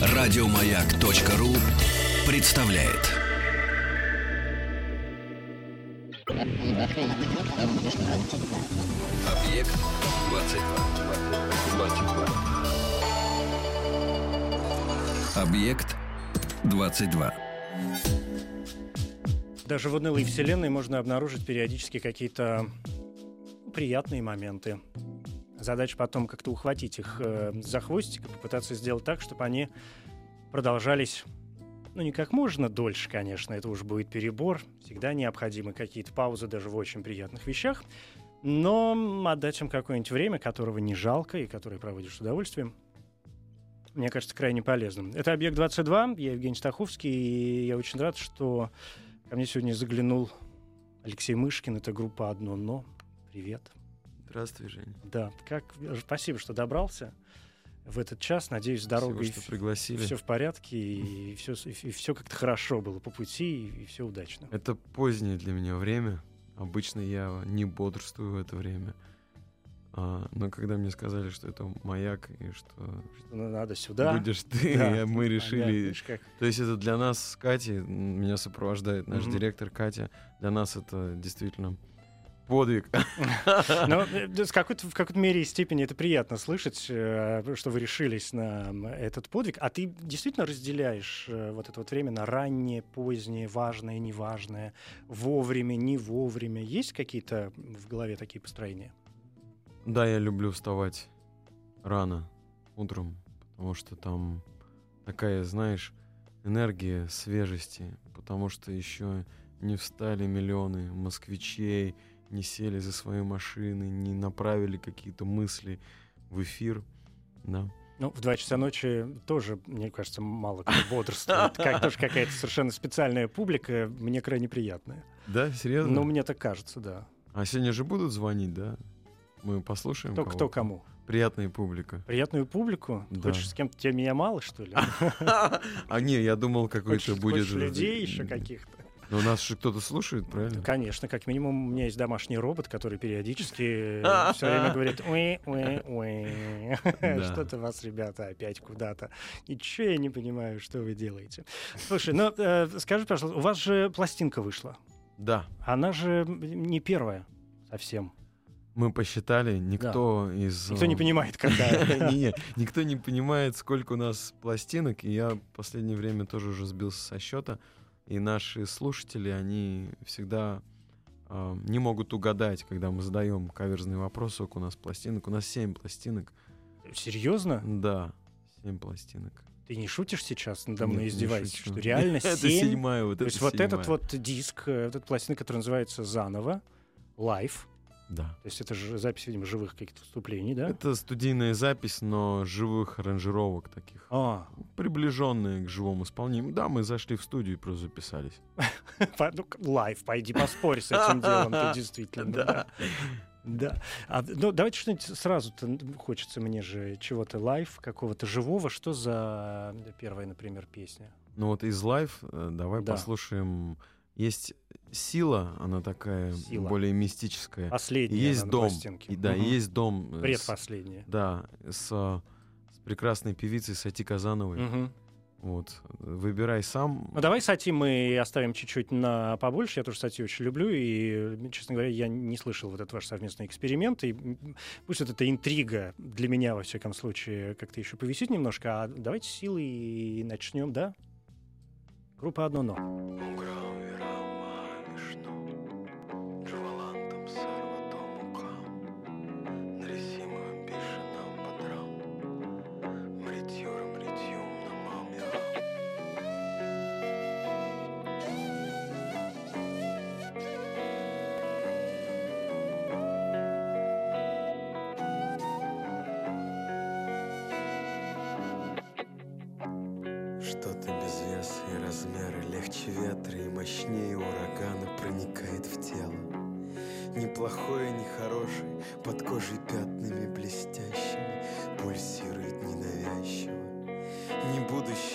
Радиомаяк.ру представляет. Объект 22. 22. Объект 22. Даже в унылой вселенной можно обнаружить периодически какие-то приятные моменты. Задача потом как-то ухватить их э, за хвостик и попытаться сделать так, чтобы они продолжались ну, не как можно дольше, конечно, это уже будет перебор. Всегда необходимы какие-то паузы даже в очень приятных вещах. Но отдать им какое-нибудь время, которого не жалко и которое проводишь с удовольствием, мне кажется, крайне полезным. Это «Объект-22», я Евгений Стаховский, и я очень рад, что ко мне сегодня заглянул Алексей Мышкин, это группа «Одно но». Привет. Здравствуй, Женя. Да, как... спасибо, что добрался в этот час. Надеюсь, с дорогой Спасибо, что пригласили. все в порядке, и все, и все как-то хорошо было по пути, и все удачно. Это позднее для меня время. Обычно я не бодрствую в это время. А, но когда мне сказали, что это маяк, и что, что надо сюда, будешь ты, да, мы решили... как... То есть это для нас с Катей, меня сопровождает наш Мгм. директор Катя, для нас это действительно подвиг. Но э, с какой-то, в какой-то мере и степени это приятно слышать, э, что вы решились на этот подвиг. А ты действительно разделяешь э, вот это вот время на раннее, позднее, важное, неважное, вовремя, не вовремя. Есть какие-то в голове такие построения? Да, я люблю вставать рано, утром, потому что там такая, знаешь, энергия свежести, потому что еще не встали миллионы москвичей, не сели за свои машины, не направили какие-то мысли в эфир, да. Ну, в 2 часа ночи тоже, мне кажется, мало кто бодрствует. Как тоже какая-то совершенно специальная публика, мне крайне приятная. Да, серьезно? Ну, мне так кажется, да. А сегодня же будут звонить, да? Мы послушаем Кто, кого-то? кто кому? Приятная публика. Приятную публику? Да. Хочешь с кем-то? Тебе меня мало, что ли? А не, я думал, какой-то будет... людей еще каких-то? Но нас же кто-то слушает, правильно? Конечно, как минимум у меня есть домашний робот, который периодически все время говорит уи уи уи Да. Что-то вас, ребята, опять куда-то. Ничего я не понимаю, что вы делаете. Слушай, ну э, скажи, пожалуйста, у вас же пластинка вышла. Да. Она же не первая совсем. Мы посчитали, никто из... Никто не э, понимает, какая. Не-не, никто не понимает, сколько у нас пластинок, и я в последнее время тоже уже сбился со счета. И наши слушатели, они всегда э, не могут угадать, когда мы задаем каверзный вопрос, сколько у нас пластинок. У нас семь пластинок. Серьезно? Да, семь пластинок. Ты не шутишь сейчас надо мной, Нет, не издеваешься? Что реально Это семь? седьмая, вот То это есть вот этот седьмая. вот диск, этот пластинка, который называется «Заново», «Live», Да. то есть это же запись, видимо, живых каких-то выступлений, да? Это студийная запись, но живых аранжировок таких. А, Приближенные к живому исполнению. Да, мы зашли в студию и просто записались. ну, live, пойди поспорь с этим делом, ты действительно. Да. Да. А, ну, давайте что-нибудь сразу-то хочется мне же чего-то live, какого-то живого. Что за первая, например, песня? Ну вот из live э, давай Да. послушаем. Есть сила, она такая Сила. более мистическая. Последняя И есть дом. И, да, и Мгм. есть дом. э, с- Предпоследняя. да, с, э, с прекрасной певицей Сати Казановой. Мгм. Вот. Выбирай сам. Ну, давай Сати мы оставим чуть-чуть на побольше. Я тоже Сати очень люблю. И, честно говоря, я не слышал вот этот ваш совместный эксперимент. И пусть вот эта интрига для меня, во всяком случае, как-то еще повисит немножко. А давайте силы и начнем, да? Группа «Одно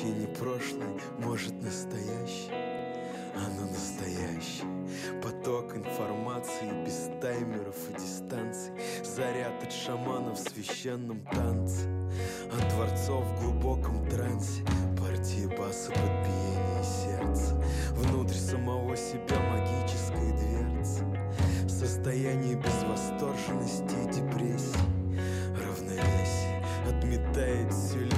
ни прошлое Может настоящее. Оно настоящее. Поток информации без таймеров и дистанций. Заряд от шаманов в священном танце. От дворцов в глубоком трансе. Партии баса под биение сердца. Внутрь самого себя магической дверцы Состояние безвосторженности и депрессии. Равновесие отметает все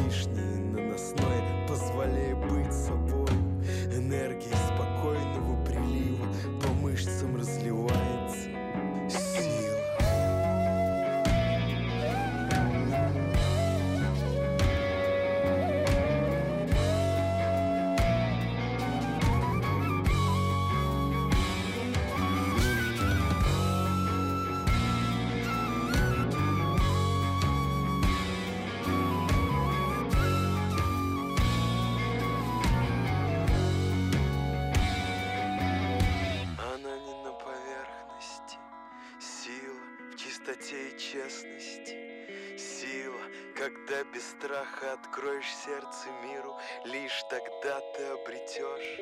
страха откроешь сердце миру Лишь тогда ты обретешь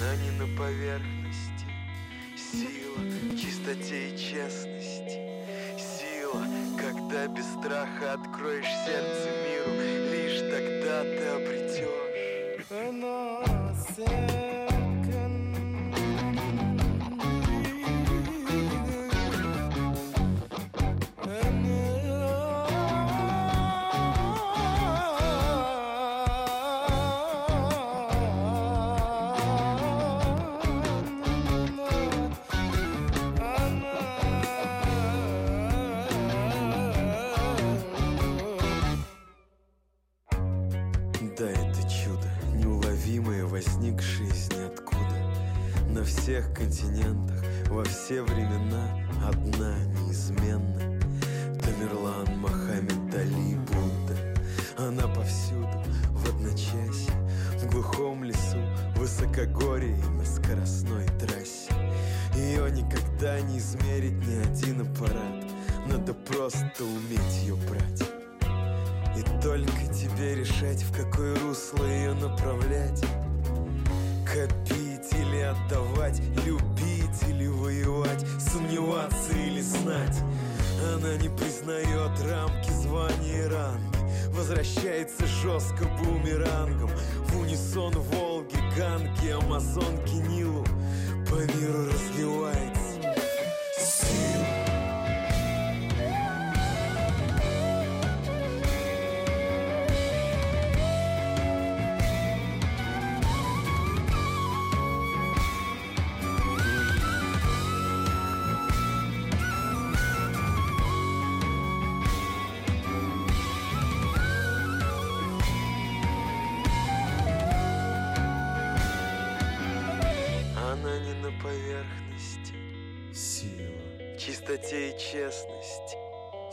Она не на поверхности. Сила в чистоте и честности. Сила, когда без страха откроешь сердце миру Лишь тогда ты обретешь чистоте и честности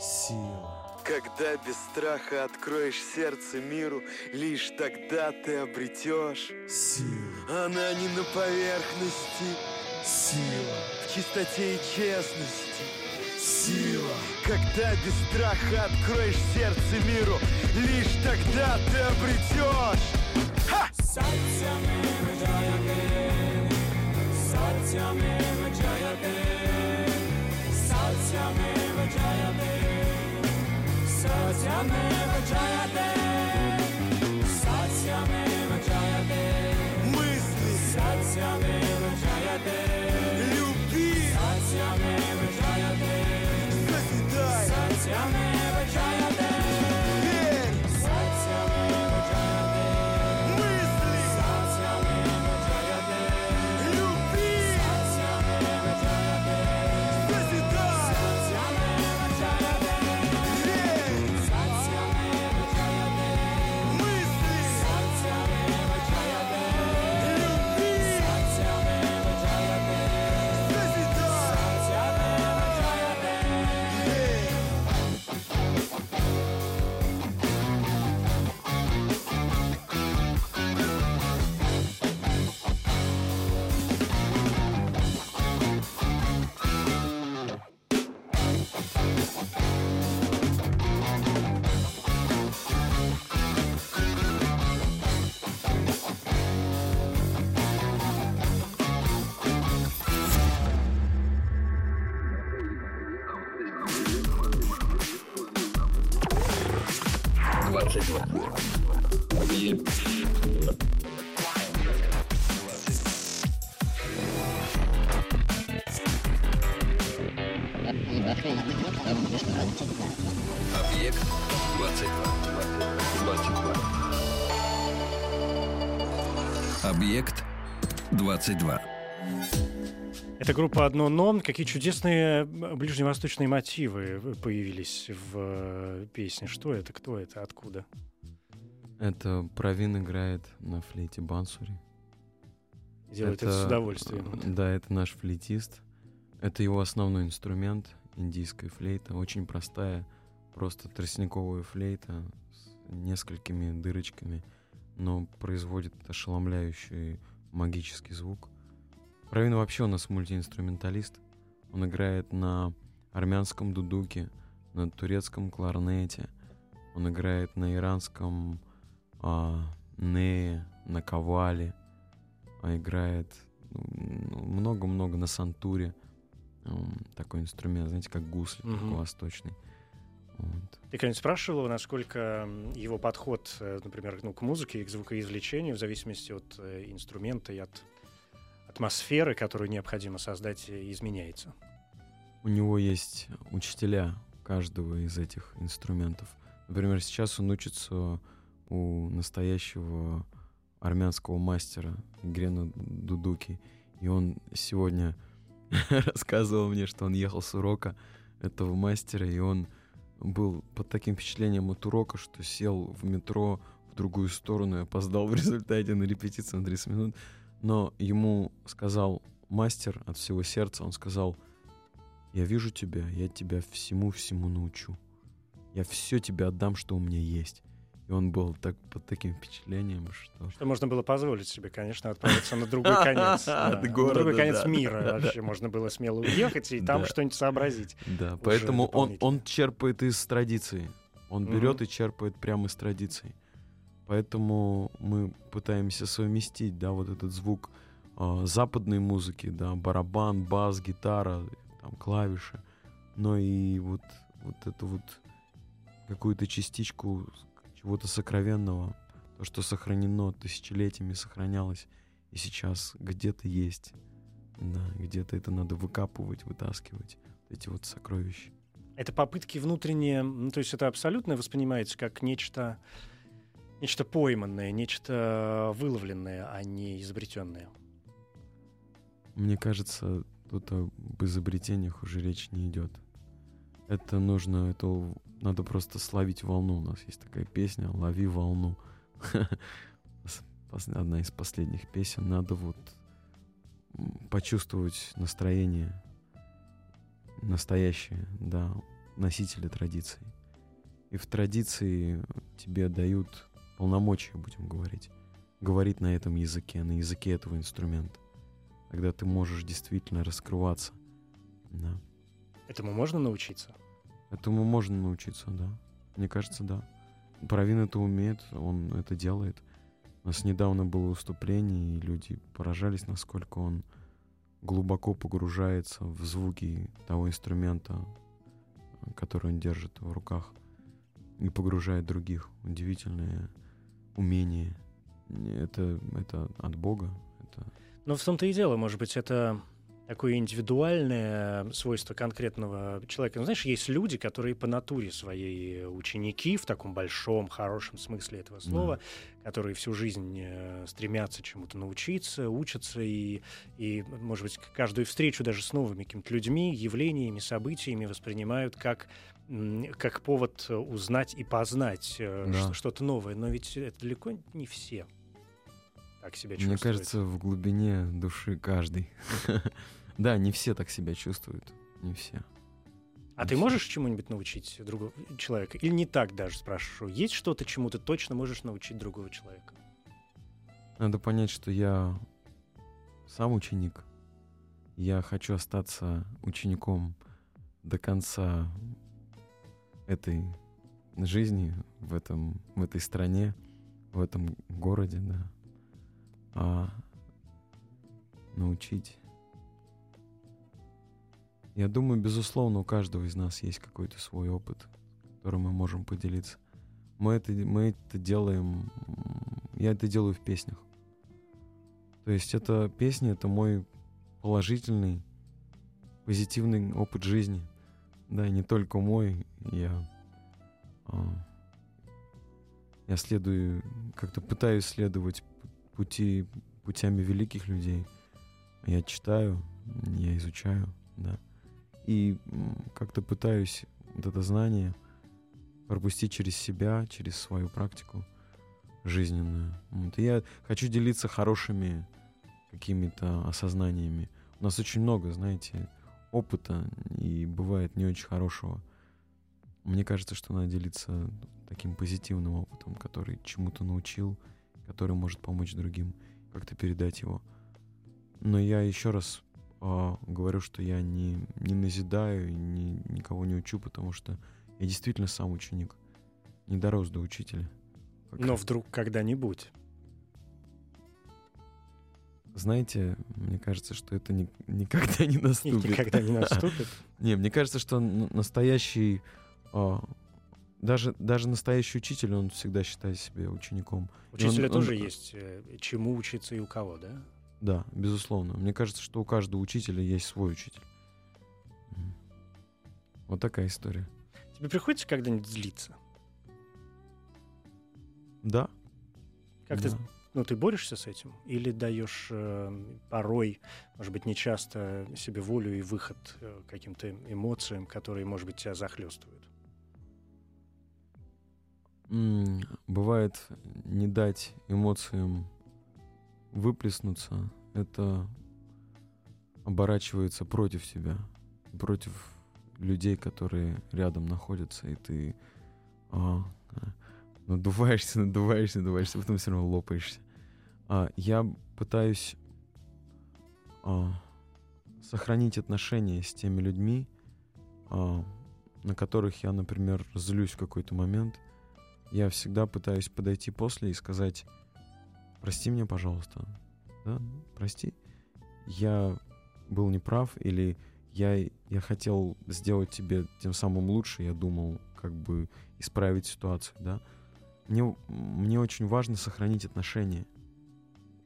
Сила. Когда без страха откроешь сердце миру Лишь тогда ты обретешь Сила. Она не на поверхности. Сила. В чистоте и честности. Сила. Когда без страха откроешь сердце миру Лишь тогда ты обретешь. Ха! Мысли 22. Это группа «Одно но». Какие чудесные ближневосточные мотивы появились в э, песне. Что это, кто это, откуда? Это Провин играет на флейте Бансури. Делает это, это с удовольствием. Да, это наш флейтист. Это его основной инструмент, индийская флейта. Очень простая, просто тростниковая флейта с несколькими дырочками, но производит ошеломляющий магический звук. Равин вообще у нас мультиинструменталист. Он играет на армянском дудуке, на турецком кларнете. Он играет на иранском а, нее, на кавале. А играет ну, много-много на сантуре. Такой инструмент, знаете, как гусль, угу. такой восточный. Вот. Ты когда-нибудь спрашивал, насколько его подход, э, например, ну, к музыке и к звукоизвлечению, в зависимости от э, инструмента и от атмосферы, которую необходимо создать, э, изменяется? У него есть учителя каждого из этих инструментов. Например, сейчас он учится у настоящего армянского мастера Грена Дудуки. И он сегодня рассказывал мне, что он ехал с урока этого мастера, и он был под таким впечатлением от урока, что сел в метро в другую сторону и опоздал в результате на репетицию на 30 минут. Но ему сказал мастер от всего сердца, он сказал, я вижу тебя, я тебя всему-всему научу. Я все тебе отдам, что у меня есть. И он был так, под таким впечатлением, что... Что можно было позволить себе, конечно, отправиться на другой конец. На другой конец мира вообще можно было смело уехать и там что-нибудь сообразить. Да, поэтому он черпает из традиции. Он берет и черпает прямо из традиции. Поэтому мы пытаемся совместить, да, вот этот звук э, западной музыки, да, барабан, бас, гитара, там клавиши, но и вот вот эту вот какую-то частичку чего-то сокровенного, то, что сохранено тысячелетиями, сохранялось, и сейчас где-то есть, да, где-то это надо выкапывать, вытаскивать, эти вот сокровища. Это попытки внутренние, ну, то есть это абсолютно воспринимается как нечто Нечто пойманное, нечто выловленное, а не изобретенное. Мне кажется, тут об изобретениях уже речь не идет. Это нужно, это надо просто словить волну. У нас есть такая песня «Лови волну». Одна из последних песен. Надо вот почувствовать настроение настоящее, да, носителя традиций. И в традиции тебе дают полномочия, будем говорить, говорить на этом языке, на языке этого инструмента. Тогда ты можешь действительно раскрываться. Да. Этому можно научиться? Этому можно научиться, да. Мне кажется, да. Правин это умеет, он это делает. У нас недавно было выступление, и люди поражались, насколько он глубоко погружается в звуки того инструмента, который он держит в руках, и погружает других. Удивительное умение. Это, это от Бога. Это... Но в том-то и дело, может быть, это такое индивидуальное свойство конкретного человека. Ну, знаешь, есть люди, которые по натуре своей ученики в таком большом, хорошем смысле этого слова, mm. которые всю жизнь э, стремятся чему-то научиться, учатся и, и, может быть, каждую встречу даже с новыми какими-то людьми, явлениями, событиями воспринимают как как повод узнать и познать э, да. что-то новое. Но ведь это далеко не все так себя чувствуют. Мне кажется, в глубине души каждый. да, не все так себя чувствуют. Не все. А ты можешь чему-нибудь научить другого человека? Или не так даже спрашиваю? Есть что-то, чему ты точно можешь научить другого человека? Надо понять, что я сам ученик. Я хочу остаться учеником до конца этой жизни в, этом, в этой стране, в этом городе, да. А научить. Я думаю, безусловно, у каждого из нас есть какой-то свой опыт, которым мы можем поделиться. Мы это, мы это делаем, я это делаю в песнях. То есть это песни, это мой положительный, позитивный опыт жизни. Да, не только мой, я, а, я следую, как-то пытаюсь следовать пути, путями великих людей. Я читаю, я изучаю, да. И как-то пытаюсь вот это знание пропустить через себя, через свою практику жизненную. Вот. И я хочу делиться хорошими какими-то осознаниями. У нас очень много, знаете, опыта, и бывает не очень хорошего. Мне кажется, что надо делиться таким позитивным опытом, который чему-то научил, который может помочь другим, как-то передать его. Но я еще раз а, говорю, что я не, не назидаю, ни, никого не учу, потому что я действительно сам ученик. Не дорос до учителя. Пока. Но вдруг когда-нибудь. Знаете, мне кажется, что это ни- никогда не И наступит. никогда не наступит. Не, мне кажется, что настоящий, а, даже, даже настоящий учитель, он всегда считает себя учеником. Учителя он- тоже он- есть э, чему учиться и у кого, да? Да, безусловно. Мне кажется, что у каждого учителя есть свой учитель. Вот такая история. Тебе приходится когда-нибудь злиться? Да. Как ты, да. ну, ты борешься с этим? Или даешь э, порой, может быть, не часто себе волю и выход э, каким-то эмоциям, которые, может быть, тебя захлестывают? Бывает не дать эмоциям выплеснуться, это оборачивается против тебя, против людей, которые рядом находятся, и ты а, а, надуваешься, надуваешься, надуваешься, потом все равно лопаешься. А, я пытаюсь а, сохранить отношения с теми людьми, а, на которых я, например, злюсь в какой-то момент. Я всегда пытаюсь подойти после и сказать, прости меня, пожалуйста, да, прости, я был неправ или я, я хотел сделать тебе тем самым лучше, я думал, как бы исправить ситуацию, да. Мне, мне очень важно сохранить отношения.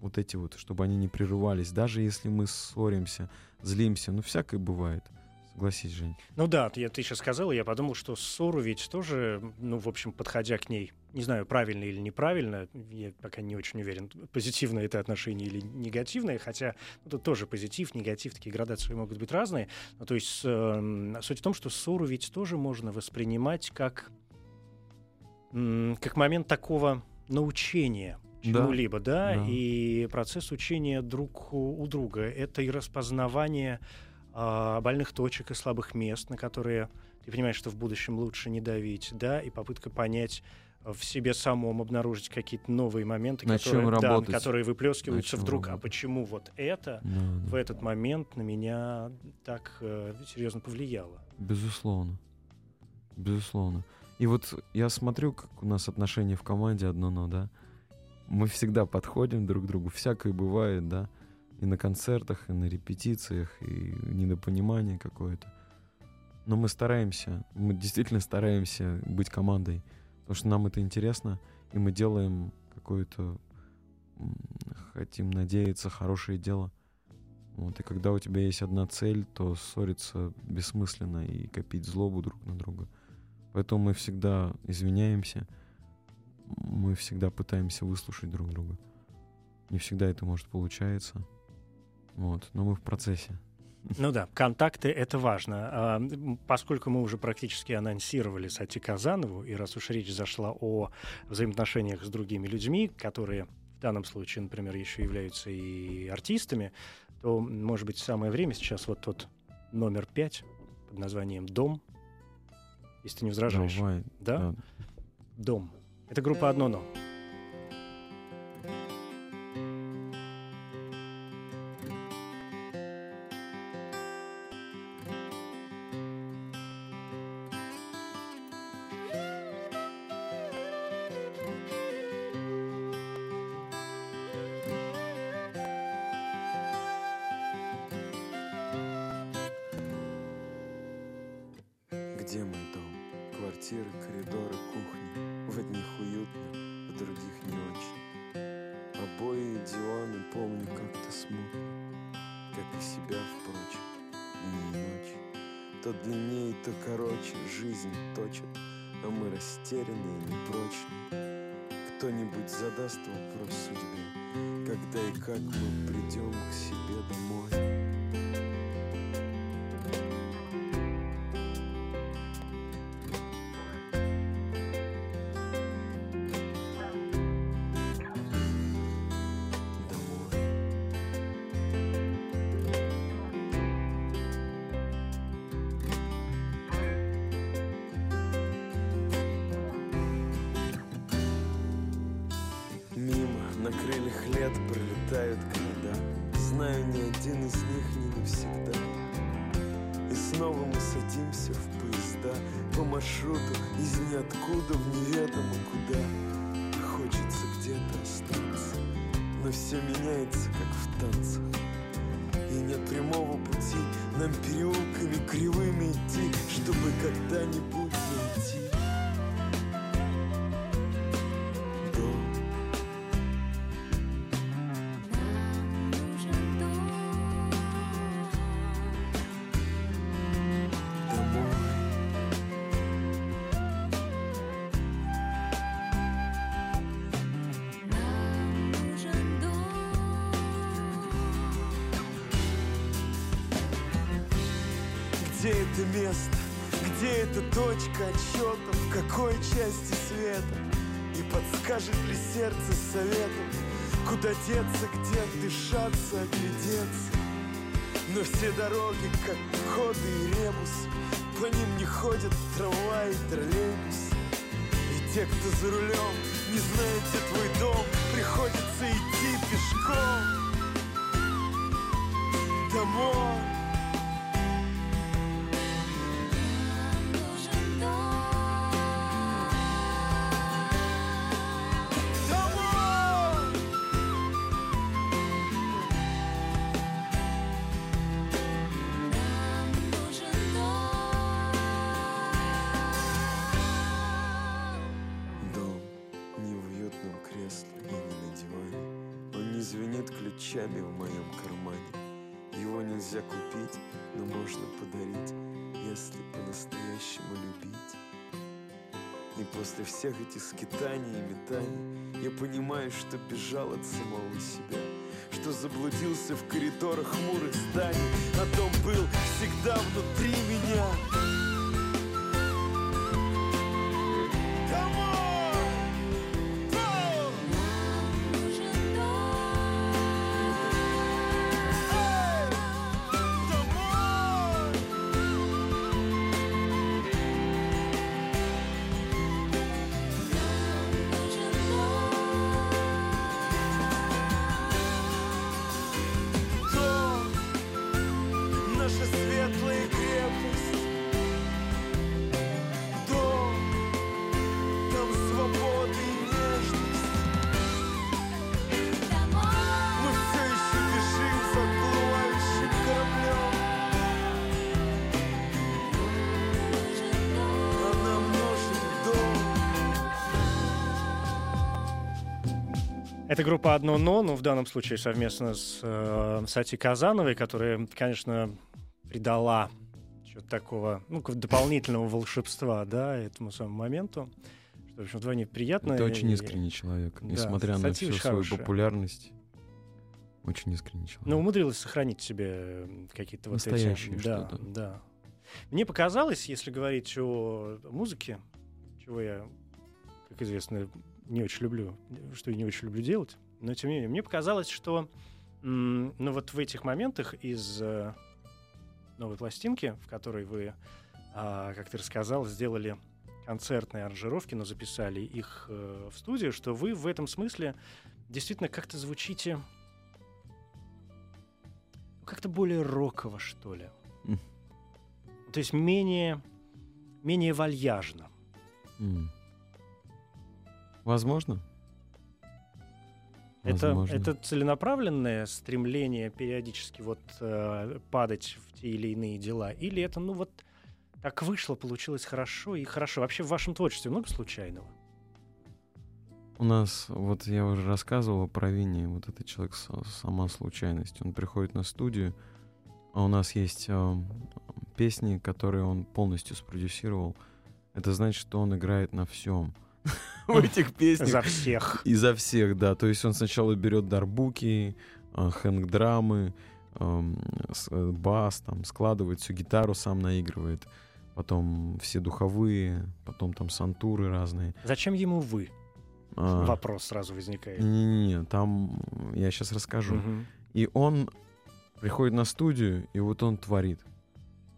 Вот эти вот, чтобы они не прерывались. Даже если мы ссоримся, злимся, ну, всякое бывает. Согласись, Жень. Ну да, ты, ты сейчас сказал, я подумал, что ссору ведь тоже, ну, в общем, подходя к ней, не знаю, правильно или неправильно, я пока не очень уверен, позитивное это отношение или негативное, хотя ну, тут тоже позитив, негатив, такие градации могут быть разные. Ну, то есть э, суть в том, что ссору ведь тоже можно воспринимать как, как момент такого научения Да, чему-либо, да, да. и процесс учения друг у друга. Это и распознавание а, больных точек и слабых мест, на которые ты понимаешь, что в будущем лучше не давить, да, и попытка понять в себе самом обнаружить какие-то новые моменты, На которые, чем да, работать. которые выплескиваются вдруг. А работать. почему вот это Да, да. в этот момент на меня так э, серьезно повлияло? Безусловно. Безусловно. И вот я смотрю, как у нас отношения в команде одно, но, да. Мы всегда подходим друг к другу. Всякое бывает, да. И на концертах, и на репетициях, и недопонимание какое-то. Но мы стараемся, мы действительно стараемся быть командой. Потому что нам это интересно, и мы делаем какое-то, хотим надеяться, хорошее дело. Вот, и когда у тебя есть одна цель, то ссориться бессмысленно и копить злобу друг на друга. Поэтому мы всегда извиняемся, мы всегда пытаемся выслушать друг друга. Не всегда это может получается. Вот, но мы в процессе. Ну да, контакты — это важно. А, Поскольку мы уже практически анонсировали Сати Казанову, и раз уж речь зашла о взаимоотношениях с другими людьми, которые в данном случае, например, еще являются и артистами, то, может быть, самое время сейчас вот тот номер пять под названием «Дом», если ты не возражаешь. Давай, Да? «Дом». Это группа «Одно но». Пролетают города Знаю, ни один из них не навсегда. И снова мы садимся в поезда По маршруту из ниоткуда в неведомо куда. Хочется где-то остаться Но все меняется, как в танцах. И нет прямого пути Нам переулками кривыми идти Чтобы когда-нибудь это место? Где эта точка отсчета? В какой части света? И подскажет ли сердце советом? Куда деться, где отдышаться, оглядеться? Но все дороги, как ходы и ребус По ним не ходят трамваи и троллейбус И те, кто за рулем, не знают, где твой дом Приходится идти пешком Домой ключами в моем кармане. Его нельзя купить, но можно подарить, если по-настоящему любить. И после всех этих скитаний и метаний Я понимаю, что бежал от самого себя Что заблудился в коридорах хмурых зданий А дом был всегда внутри меня Это группа «Одно но», ну, в данном случае совместно с э, Сати Казановой, которая, конечно, придала что-то такого, ну, дополнительного волшебства, да, этому самому моменту, что, в общем, вдвойне приятно. Это очень и- искренний человек. да, Несмотря на всю свою популярность. Очень искренний человек. Но умудрилась сохранить себе какие-то вот эти... Настоящее Да, да. Мне показалось, если говорить о музыке, чего я, как известно, не очень люблю, что я не очень люблю делать, но тем не менее, мне показалось, что ну вот в этих моментах из э, новой пластинки, в которой вы, а, как ты рассказал, сделали концертные аранжировки, но записали их э, в студию, что вы в этом смысле действительно как-то звучите ну, как-то более роково, что ли. М. То есть менее, менее вальяжно. М. Возможно. Это, Возможно. это целенаправленное стремление периодически вот э, падать в те или иные дела? Или это, ну вот, так вышло, получилось хорошо и хорошо. Вообще в вашем творчестве много случайного? У нас, вот я уже рассказывал про Винни, вот этот человек сама случайность. Он приходит на студию, а у нас есть э, песни, которые он полностью спродюсировал. Это значит, что он играет на всем. В этих песнях. За всех. Изо всех, да. То есть он сначала берет дарбуки, э, хэнк-драмы, э, бас, там, складывает всю гитару, сам наигрывает. Потом все духовые, потом там сантуры разные. Зачем ему вы? А, Вопрос сразу возникает. Не-не-не, там я сейчас расскажу. Мгм. И он приходит на студию, и вот он творит.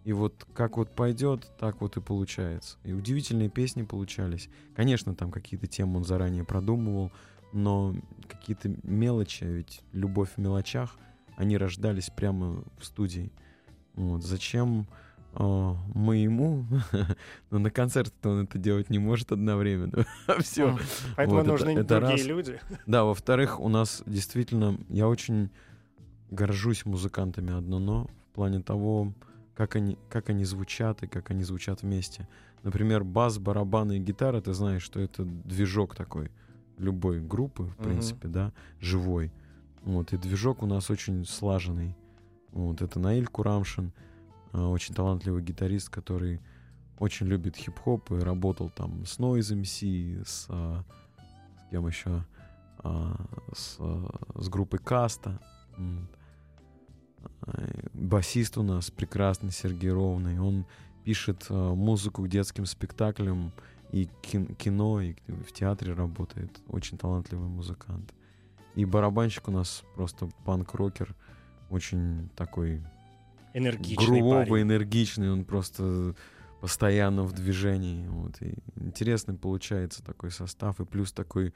И вот как вот пойдет, так вот и получается. И удивительные песни получались. Конечно, там какие-то темы он заранее продумывал, но какие-то мелочи, ведь любовь в мелочах, они рождались прямо в студии. Вот. Зачем э, мы ему? Но на концерте он это делать не может одновременно. Все. Мгм. Поэтому Вот это- нужны это другие раз. люди. Да, во-вторых, у нас действительно, я очень горжусь музыкантами одно но в плане того, как они, как они звучат и как они звучат вместе. Например, бас, барабаны и гитара, ты знаешь, что это движок такой любой группы, в принципе, да, живой. Вот, и движок у нас очень слаженный. Вот, это Наиль Курамшин, а, очень талантливый гитарист, который очень любит хип-хоп и работал там с Noise MC, с, а, с кем еще, а, с, а, с группой Каста. М. И Басист у нас прекрасный Сергей Ровный. Он пишет а, музыку к детским спектаклям и кин- кино, и в театре работает. Очень талантливый музыкант. И барабанщик у нас просто панк-рокер, очень такой Энергичный грубовый, парень. энергичный, он просто постоянно в движении. Вот. И интересный получается такой состав, и плюс такой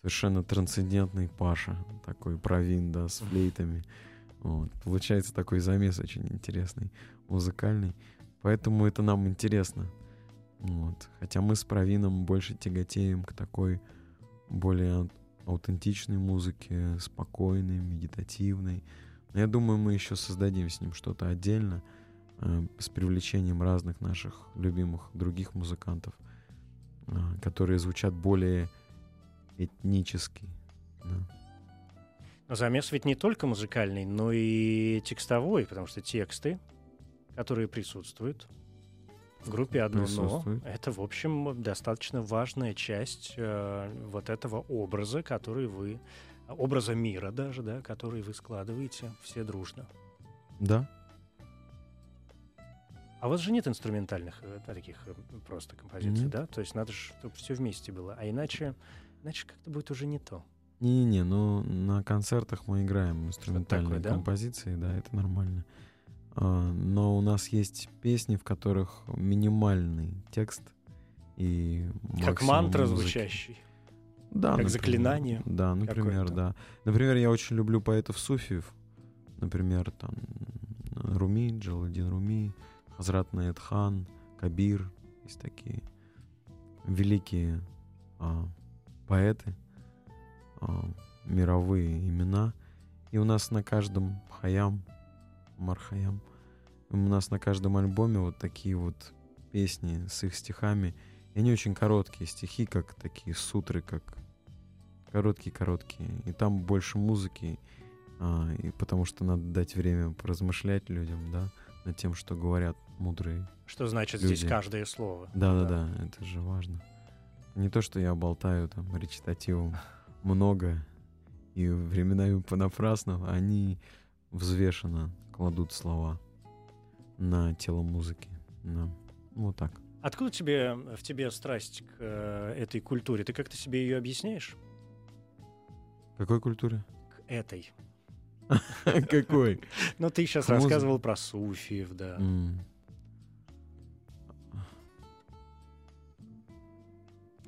совершенно трансцендентный Паша, такой провин, да, с флейтами. Вот. Получается такой замес очень интересный, музыкальный. Поэтому это нам интересно. Вот. Хотя мы с Провином больше тяготеем к такой более аутентичной музыке, спокойной, медитативной. Но я думаю, мы еще создадим с ним что-то отдельно э, с привлечением разных наших любимых других музыкантов, э, которые звучат более этнически. да. Замес ведь не только музыкальный, но и текстовой, потому что тексты, которые присутствуют в группе «Одно но», это, в общем, достаточно важная часть э, вот этого образа, который вы образа мира даже, да, который вы складываете все дружно. Да, А у вас же нет инструментальных э, таких э, просто композиций, Нет. да? То есть надо, чтобы все вместе было. А иначе, иначе как-то будет уже не то. Не-не-не, ну на концертах мы играем инструментальные такое, да? композиции, да, это нормально. А, но у нас есть песни, в которых минимальный текст и Как мантра музыки. звучащий. Да, как например. заклинание Да, например, да. Например, я очень люблю поэтов суфиев. Например, там Руми, Джаладин Руми, Хазрат Наэдхан, Кабир. Есть такие великие а, поэты, мировые имена. И у нас на каждом Хаям, Мархаям, у нас на каждом альбоме вот такие вот песни с их стихами. И они очень короткие стихи, как такие сутры, как короткие-короткие. И там больше музыки, а, и потому что надо дать время поразмышлять людям, да, над тем, что говорят мудрые. Что значит Люди. здесь каждое слово? Да-да-да, это же важно. Не то, что я болтаю там речитативом много и временами понапрасну, они взвешенно кладут слова на тело музыки. Да. Вот так. Откуда тебе, в тебе страсть к э, этой культуре? Ты как-то себе ее объясняешь? Какой культуре? К этой. Какой? Ну, ты сейчас рассказывал про суфиев, да.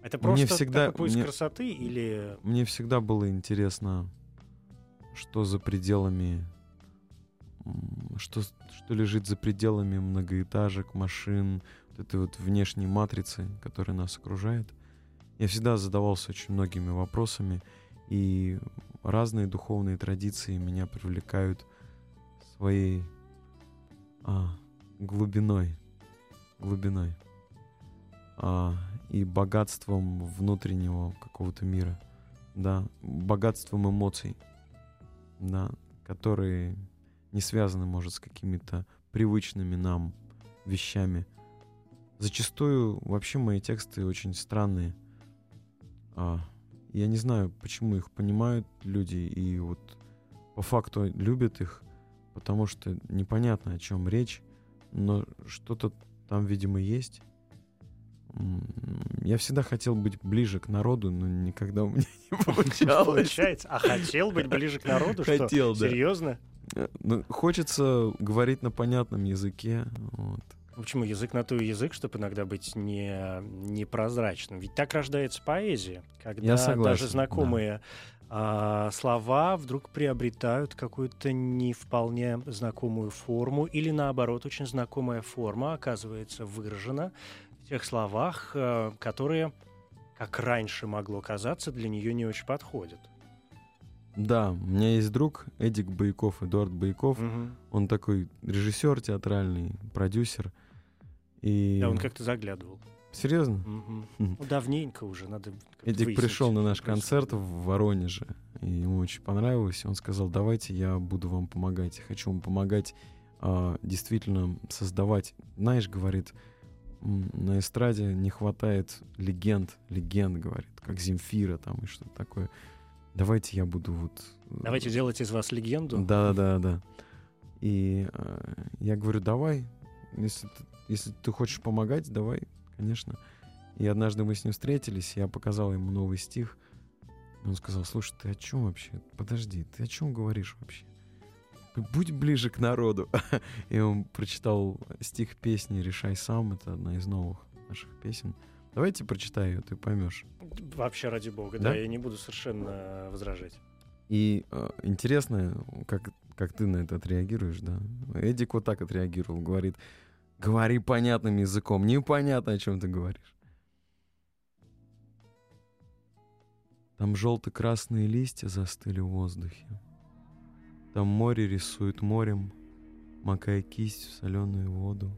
Это Мне просто всегда- такой поиск мне- красоты или... Мне всегда было интересно, что за пределами, что, что лежит за пределами многоэтажек, машин, вот этой вот внешней матрицы, которая нас окружает. Я всегда задавался очень многими вопросами, и разные духовные традиции меня привлекают своей а, глубиной. глубиной а, и богатством внутреннего какого-то мира, да, богатством эмоций, да, которые не связаны, может, с какими-то привычными нам вещами. Зачастую вообще мои тексты очень странные. А, я не знаю, почему их понимают люди и вот по факту любят их, потому что непонятно, о чем речь, но что-то там, видимо, есть. Я всегда хотел быть ближе к народу, но никогда у меня не получалось. Получается. А хотел быть ближе к народу? Что? Хотел, да. Серьезно? Э, ну, Хочется говорить на понятном языке. вот. Почему язык на то и язык, чтобы иногда быть не, непрозрачным? Ведь так рождается поэзия, когда согласен, даже знакомые а, слова вдруг приобретают какую-то не вполне знакомую форму, или наоборот, очень знакомая форма оказывается выражена тех словах, а, которые, как раньше могло казаться, для нее не очень подходят. Да, у меня есть друг Эдик Байков, Эдуард Байков. Мгм. Он такой режиссер театральный, продюсер. И... Да, он как-то заглядывал. Серьезно? Хм. Ну, давненько уже, надо Эдик выяснить, пришел на наш концерт в Воронеже, и ему очень понравилось. Он сказал, давайте я буду вам помогать. Хочу вам помогать а, действительно создавать. Знаешь, говорит, на эстраде не хватает легенд, легенд, говорит, как Земфира там и что-то такое. Давайте я буду вот... э, Давайте делать из вас легенду. Да, да, да. И э, я говорю, давай, если ты, если ты хочешь помогать, давай, конечно. И однажды мы с ним встретились, я показал ему новый стих. Он сказал, слушай, ты о чем вообще? Подожди, ты о чем говоришь вообще? Будь ближе к народу. И он прочитал стих песни «Решай сам». Это одна из новых наших песен. Давайте прочитай ее, ты поймешь. Вообще, ради бога, Да? да, я не буду совершенно возражать. И э, интересно, как, как ты на это отреагируешь, да? Эдик вот так отреагировал, говорит, говори понятным языком, непонятно, о чем ты говоришь. Там желто-красные листья застыли в воздухе. Там море рисует морем, макая кисть в соленую воду.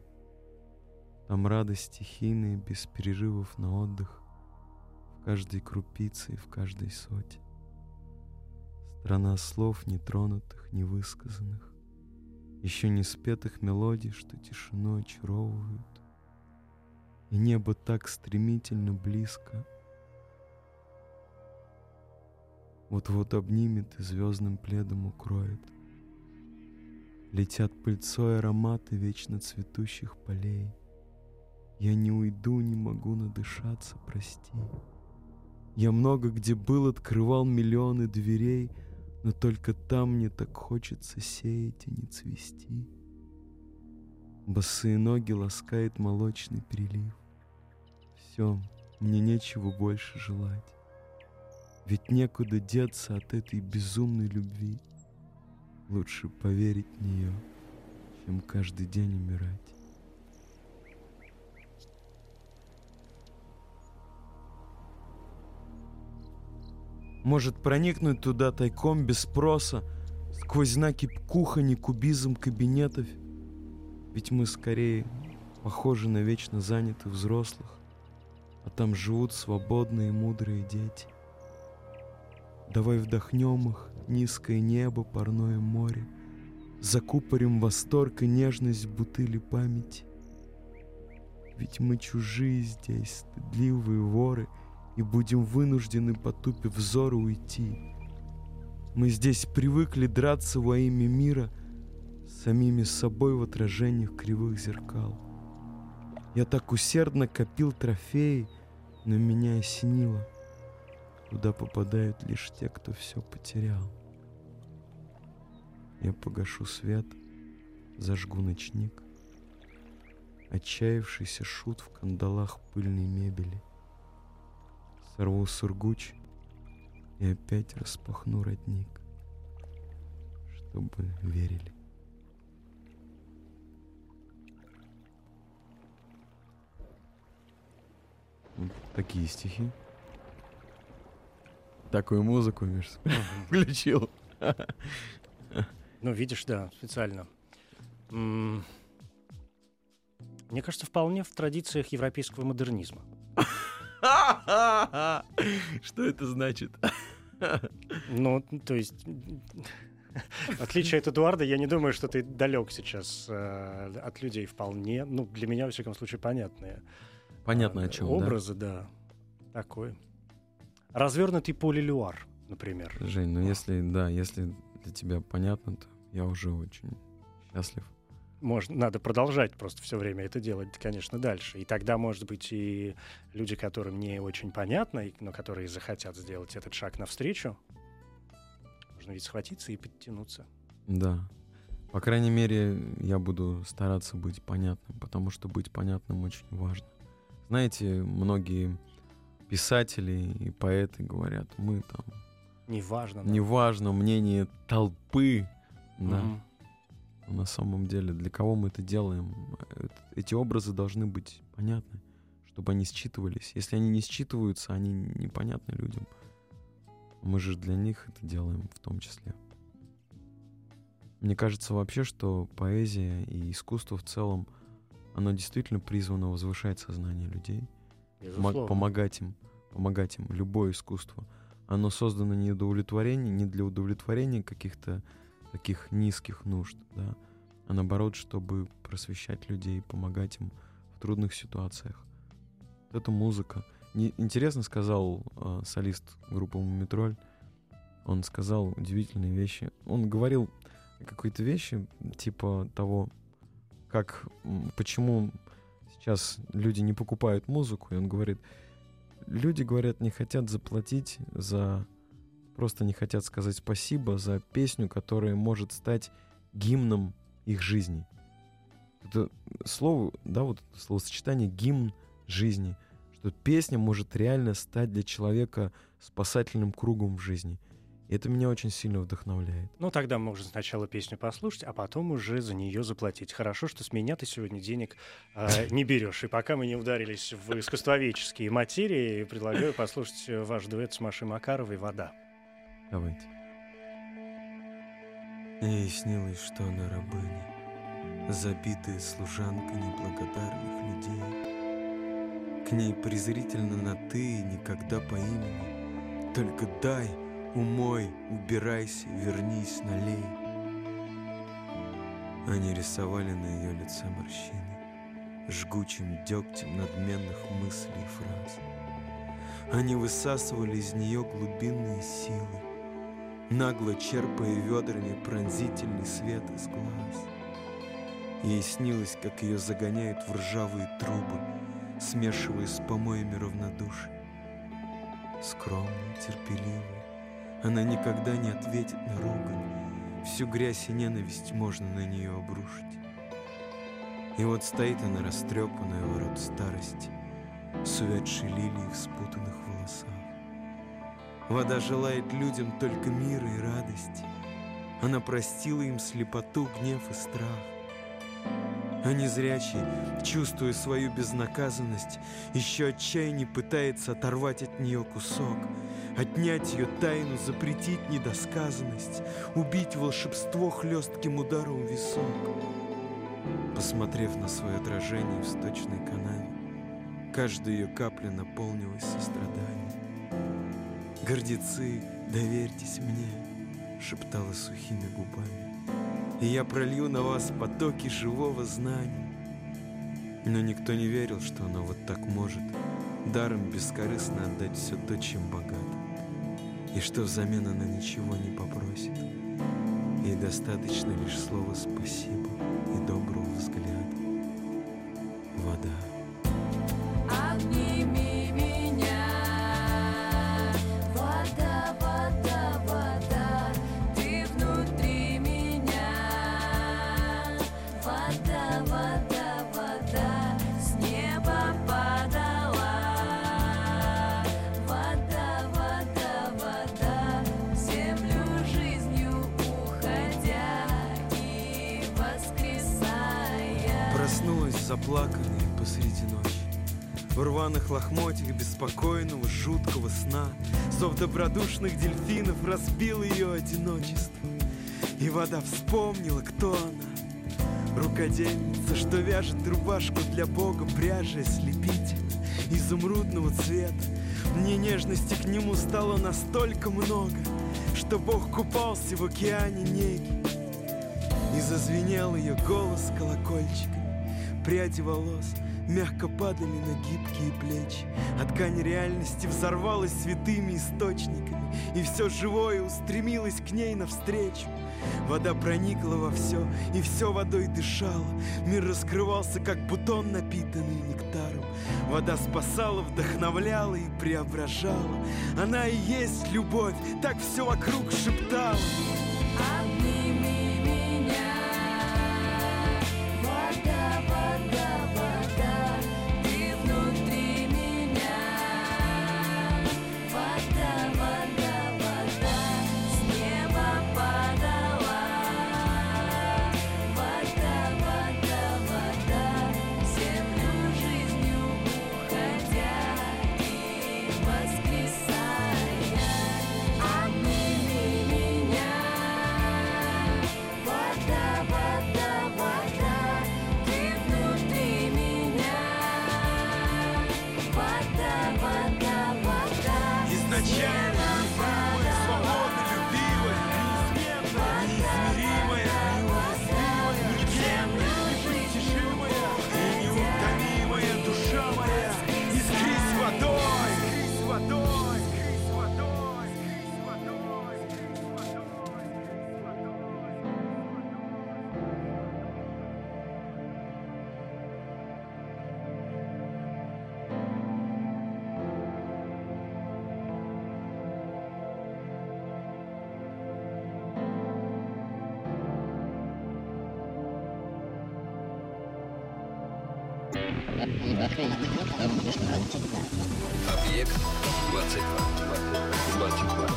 Там радость стихийная, без перерывов на отдых, в каждой крупице и в каждой соте. Страна слов, нетронутых, невысказанных, еще не спетых мелодий, что тишину очаровывают. И небо так стремительно близко. Вот-вот обнимет и звездным пледом укроет. Летят пыльцой ароматы вечно цветущих полей. Я не уйду, не могу надышаться, прости. Я много где был, открывал миллионы дверей, но только там мне так хочется сеять, а не цвести. Босые ноги ласкает молочный прилив. Все, мне нечего больше желать. Ведь некуда деться от этой безумной любви. Лучше поверить в нее, чем каждый день умирать. Может проникнуть туда тайком без спроса, сквозь знаки кухонь и кубизм кабинетов. Ведь мы скорее похожи на вечно занятых взрослых, а там живут свободные мудрые дети. Давай вдохнем их, низкое небо, парное море, закупорим восторг и нежность бутыли памяти. Ведь мы чужие здесь, стыдливые воры, и будем вынуждены, потупив взоры, уйти. Мы здесь привыкли драться во имя мира самими собой в отражениях кривых зеркал. Я так усердно копил трофеи, но меня осенило. Туда попадают лишь те, кто все потерял. Я погашу свет, зажгу ночник. Отчаявшийся шут в кандалах пыльной мебели. Сорву сургуч и опять распахну родник, чтобы верили. Вот такие стихи. Такую музыку, Миш, включил. Ну, видишь, да, специально. Мне кажется, вполне в традициях европейского модернизма. Что это значит? Ну, то есть, в отличие от Эдуарда, я не думаю, что ты далек сейчас э, от людей вполне. Ну, для меня, во всяком случае, понятные. Понятно э, о чем, да? Образы, да. Такой. Развернутый полилюар, например. Жень, ну если, да, если для тебя понятно, то я уже очень счастлив. Можно, надо продолжать просто все время это делать, конечно, дальше. И тогда, может быть, и люди, которым не очень понятно, но которые захотят сделать этот шаг навстречу, можно ведь схватиться и подтянуться. Да. По крайней мере, я буду стараться быть понятным, потому что быть понятным очень важно. Знаете, многие писатели и поэты говорят, мы там, Неважно. да. неважно мнение толпы, да, но на самом деле, для кого мы это делаем? Эти образы должны быть понятны, чтобы они считывались. Если они не считываются, они непонятны людям. Мы же для них это делаем в том числе. Мне кажется вообще, что поэзия и искусство в целом, оно действительно призвано возвышать сознание людей, Безусловно. помогать им, помогать им. Любое искусство, оно создано не для удовлетворения, не для удовлетворения каких-то таких низких нужд, да, а наоборот, чтобы просвещать людей, помогать им в трудных ситуациях. Это музыка. Интересно сказал э, солист группы Мумитроль. Он сказал удивительные вещи. Он говорил какие-то вещи типа того, как почему сейчас люди не покупают музыку, и он говорит, люди говорят, не хотят заплатить за просто не хотят сказать спасибо за песню, которая может стать гимном их жизни. Это слово, да, вот словосочетание гимн жизни, что песня может реально стать для человека спасательным кругом в жизни. И это меня очень сильно вдохновляет. Ну, тогда можно сначала песню послушать, а потом уже за нее заплатить. Хорошо, что с меня ты сегодня денег э, не берешь. И пока мы не ударились в искусствоведческие материи, предлагаю послушать э, ваш дуэт с Машей Макаровой «Вода». Давайте. Ей снилось, что она рабыня, забитая служанка неблагодарных людей. К ней презрительно на «ты» и никогда по имени. Только дай, умой, убирайся, вернись, налей. Они рисовали на ее лице морщины, жгучим дегтем надменных мыслей и фраз. Они высасывали из нее глубинные силы, нагло черпая ведрами пронзительный свет из глаз. Ей снилось, как ее загоняют в ржавые трубы, смешивая с помоями равнодушия. Скромная, терпеливая, она никогда не ответит на ругань, всю грязь и ненависть можно на нее обрушить. И вот стоит она растрепанная ворот старости, с увядшей лилией в спутанных волосах. Вода желает людям только мира и радости. Она простила им слепоту, гнев и страх. А незрячий, чувствуя свою безнаказанность, еще отчаяние пытается оторвать от нее кусок, отнять ее тайну, запретить недосказанность, убить волшебство хлестким ударом в висок. Посмотрев на свое отражение в сточной канаве, каждая ее капля наполнилась состраданием. «Гордецы, доверьтесь мне», — шептала сухими губами, «и я пролью на вас потоки живого знания». Но никто не верил, что она вот так может даром бескорыстно отдать все то, чем богата, и что взамен она ничего не попросит. Ей достаточно лишь слова «спасибо» и доброго взгляда. В рваных лохмотьях беспокойного, жуткого сна Зов добродушных дельфинов разбил ее одиночество. И вода вспомнила, кто она. Рукодельница, что вяжет рубашку для бога Пряжа ослепительно, изумрудного цвета. Мне нежности к нему стало настолько много Что бог купался в океане неги. И зазвенел ее голос колокольчиками Пряди волос мягко падали на гибкие плечи А ткань реальности взорвалась святыми источниками И все живое устремилось к ней навстречу Вода проникла во все, и все водой дышало. Мир раскрывался, как бутон, напитанный нектаром. Вода спасала, вдохновляла и преображала. Она и есть любовь, так все вокруг шептала. Объект 22. 22.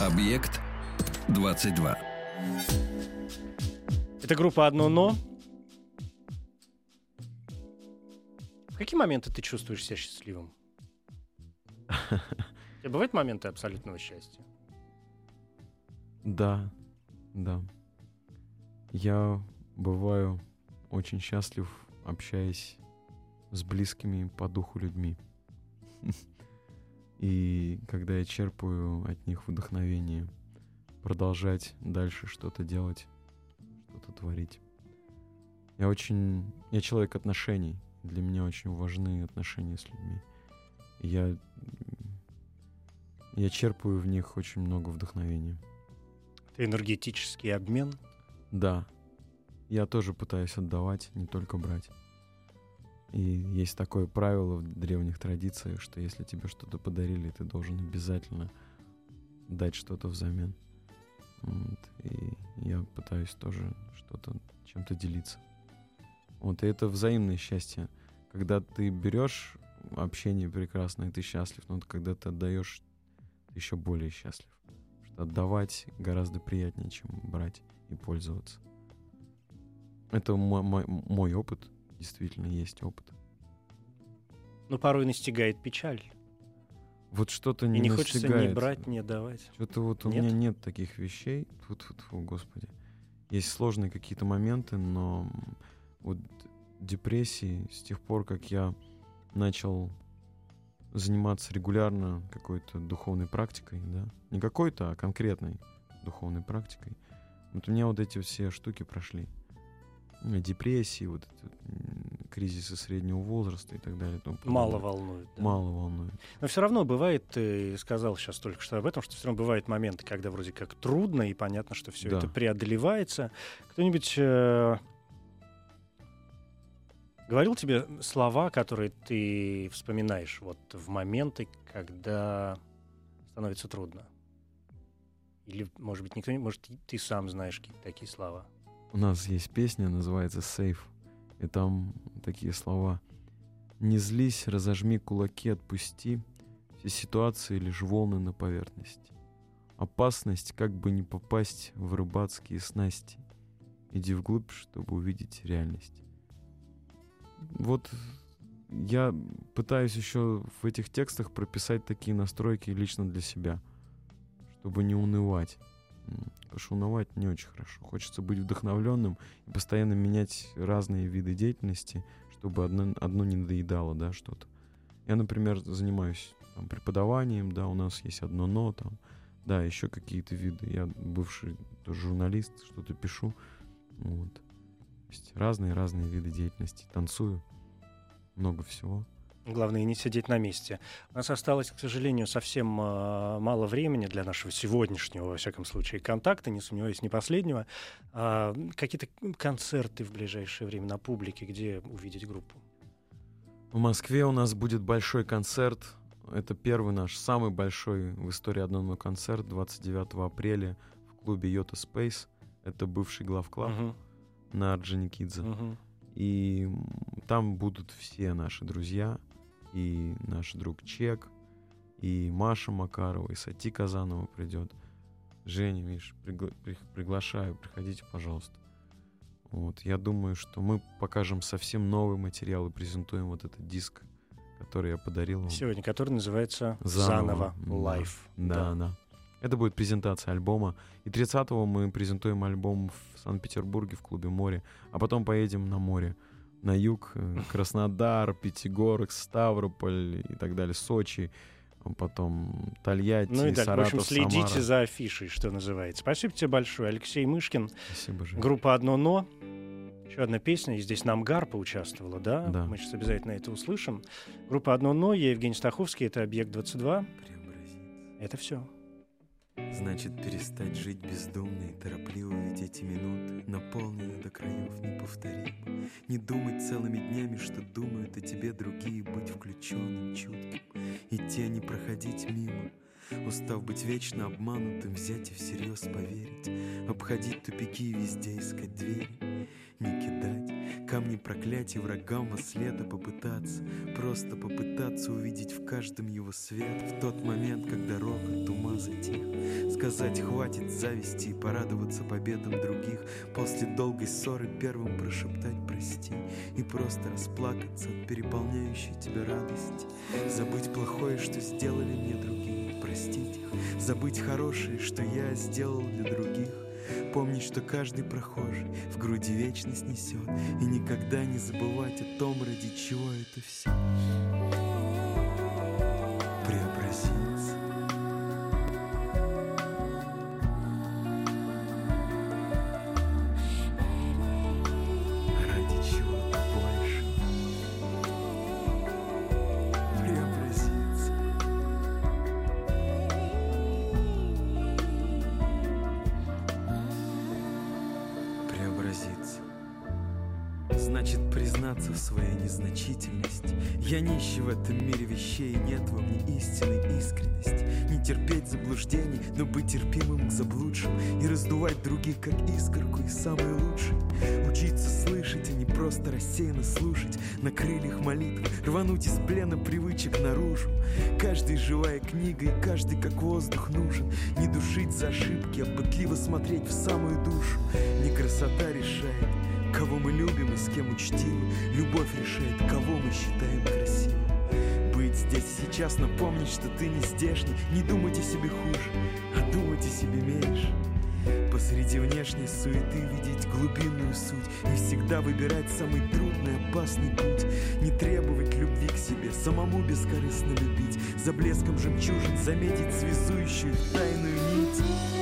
Объект 22. Это группа «Одно но». В какие моменты ты чувствуешь себя счастливым? У тебя бывают моменты абсолютного счастья? Да, да. Я бываю очень счастлив, общаясь с близкими по духу людьми. И когда я черпаю от них вдохновение продолжать дальше что-то делать, что-то творить. Я очень... Я человек отношений. Для меня очень важны отношения с людьми. И я... Я черпаю в них очень много вдохновения. Это энергетический обмен. Да. Я тоже пытаюсь отдавать, не только брать. И есть такое правило в древних традициях, что если тебе что-то подарили, ты должен обязательно дать что-то взамен. Вот. И я пытаюсь тоже что-то, чем-то делиться. Вот, и это взаимное счастье. Когда ты берешь общение прекрасное, ты счастлив, но вот когда ты отдаешь, ты еще более счастлив. Потому что отдавать гораздо приятнее, чем брать и пользоваться. Это мо- мой, мой опыт, действительно есть опыт. Но порой настигает печаль. Вот что-то И не не хочется ни брать, ни давать. Что-то вот у Нет? меня нет таких вещей. Тут, господи. Есть сложные какие-то моменты, но вот депрессии с тех пор, как я начал заниматься регулярно какой-то духовной практикой, да, не какой-то, а конкретной духовной практикой, вот у меня вот эти все штуки прошли. Депрессии, вот это, кризисы среднего возраста и так далее. тому. Мало волнует. да. Мало волнует. Но все равно бывает, ты сказал сейчас только что об этом, что все равно бывают моменты, когда вроде как трудно, и понятно, что все Да. это преодолевается. Кто-нибудь э, говорил тебе слова, которые ты вспоминаешь вот в моменты, когда становится трудно? Или, может быть, никто не... Может, ты сам знаешь какие-то такие слова? У нас есть песня, называется «Сейф», и там такие слова. «Не злись, разожми кулаки, отпусти, все ситуации лишь волны на поверхности. Опасность, как бы не попасть в рыбацкие снасти. Иди вглубь, чтобы увидеть реальность». Вот я пытаюсь еще в этих текстах прописать такие настройки лично для себя, чтобы не унывать. Унывать не очень хорошо. Хочется быть вдохновленным и постоянно менять разные виды деятельности, чтобы одно, одно не надоедало, да, что-то. Я, например, занимаюсь там, преподаванием, да, у нас есть одно но там, да, еще какие-то виды. Я бывший тоже журналист, что-то пишу. Вот. То есть разные-разные виды деятельности. Танцую. Много всего. Главное не сидеть на месте. У нас осталось, к сожалению, совсем а, мало времени для нашего сегодняшнего, во всяком случае, контакта, не сомневаюсь, не последнего. А, какие-то концерты в ближайшее время на публике, где увидеть группу? В Москве у нас будет большой концерт. Это первый наш, самый большой в истории одного концерт 29 апреля в клубе Йота Space. Это бывший главклаб Мгм, на Орджоникидзе. мгм. И там будут все наши друзья. И наш друг Чек, и Маша Макарова, и Сати Казанова придет. Женя, Миш, пригла- при- приглашаю, приходите, пожалуйста. Вот, я думаю, что мы покажем совсем новый материал и презентуем вот этот диск, который я подарил вам. Сегодня, который называется Заново. «Заново Да. Life». Да, да. Это будет презентация альбома. И 30-го мы презентуем альбом в Санкт-Петербурге в клубе «Море». А потом поедем на море. На юг, э, Краснодар, Пятигорск, Ставрополь и так далее, Сочи. Потом Тольятти, Ну и так, в Саратов, общем, следите Самара. за афишей, что называется. Спасибо тебе большое, Алексей Мышкин. Спасибо, Жень. Группа «Одно но». Еще одна песня, и здесь нам Гарпа участвовала, да? Да. Мы сейчас обязательно это услышим. Группа «Одно но», я Евгений Стаховский, это «Объект-22». Преобразиться. Это все. Значит, перестать жить бездумно и торопливо, ведь эти минуты наполнены до краев неповторимо. Не думать целыми днями, что думают о тебе другие, быть включенным, чутким, идти, а не проходить мимо. Устав быть вечно обманутым, взять и всерьез поверить, обходить тупики и везде искать двери, не кидать камни проклятий врагам во след, попытаться, просто попытаться увидеть в каждом его свет. В тот момент, когда рокот ума затих. Сказать хватит зависти и порадоваться победам других После долгой ссоры первым прошептать прости И просто расплакаться от переполняющей тебя радости. Забыть плохое, что сделали мне другие, простить их. Забыть хорошее, что я сделал для других Помнить, что каждый прохожий в груди вечность несет И никогда не забывать о том, ради чего это все своей незначительности Я нищий в этом мире вещей Нет во мне истинной искренности Не терпеть заблуждений, но быть терпимым к заблудшим И раздувать других, как искорку и самый лучший Учиться слышать, а не просто рассеянно слушать. На крыльях молитв Рвануть из плена привычек наружу. Каждый живая книга и каждый как воздух нужен. Не душить за ошибки, а пытливо смотреть в самую душу. Не красота решает, Кого мы любим и с кем учтивы Любовь решает, кого мы считаем красивым. Быть здесь сейчас, напомнить, что ты не здешний. Не думать о себе хуже, а думать о себе меньше. Посреди внешней суеты видеть глубинную суть И всегда выбирать самый трудный, опасный путь. Не требовать любви к себе, самому бескорыстно любить. За блеском жемчужин заметить связующую тайную нить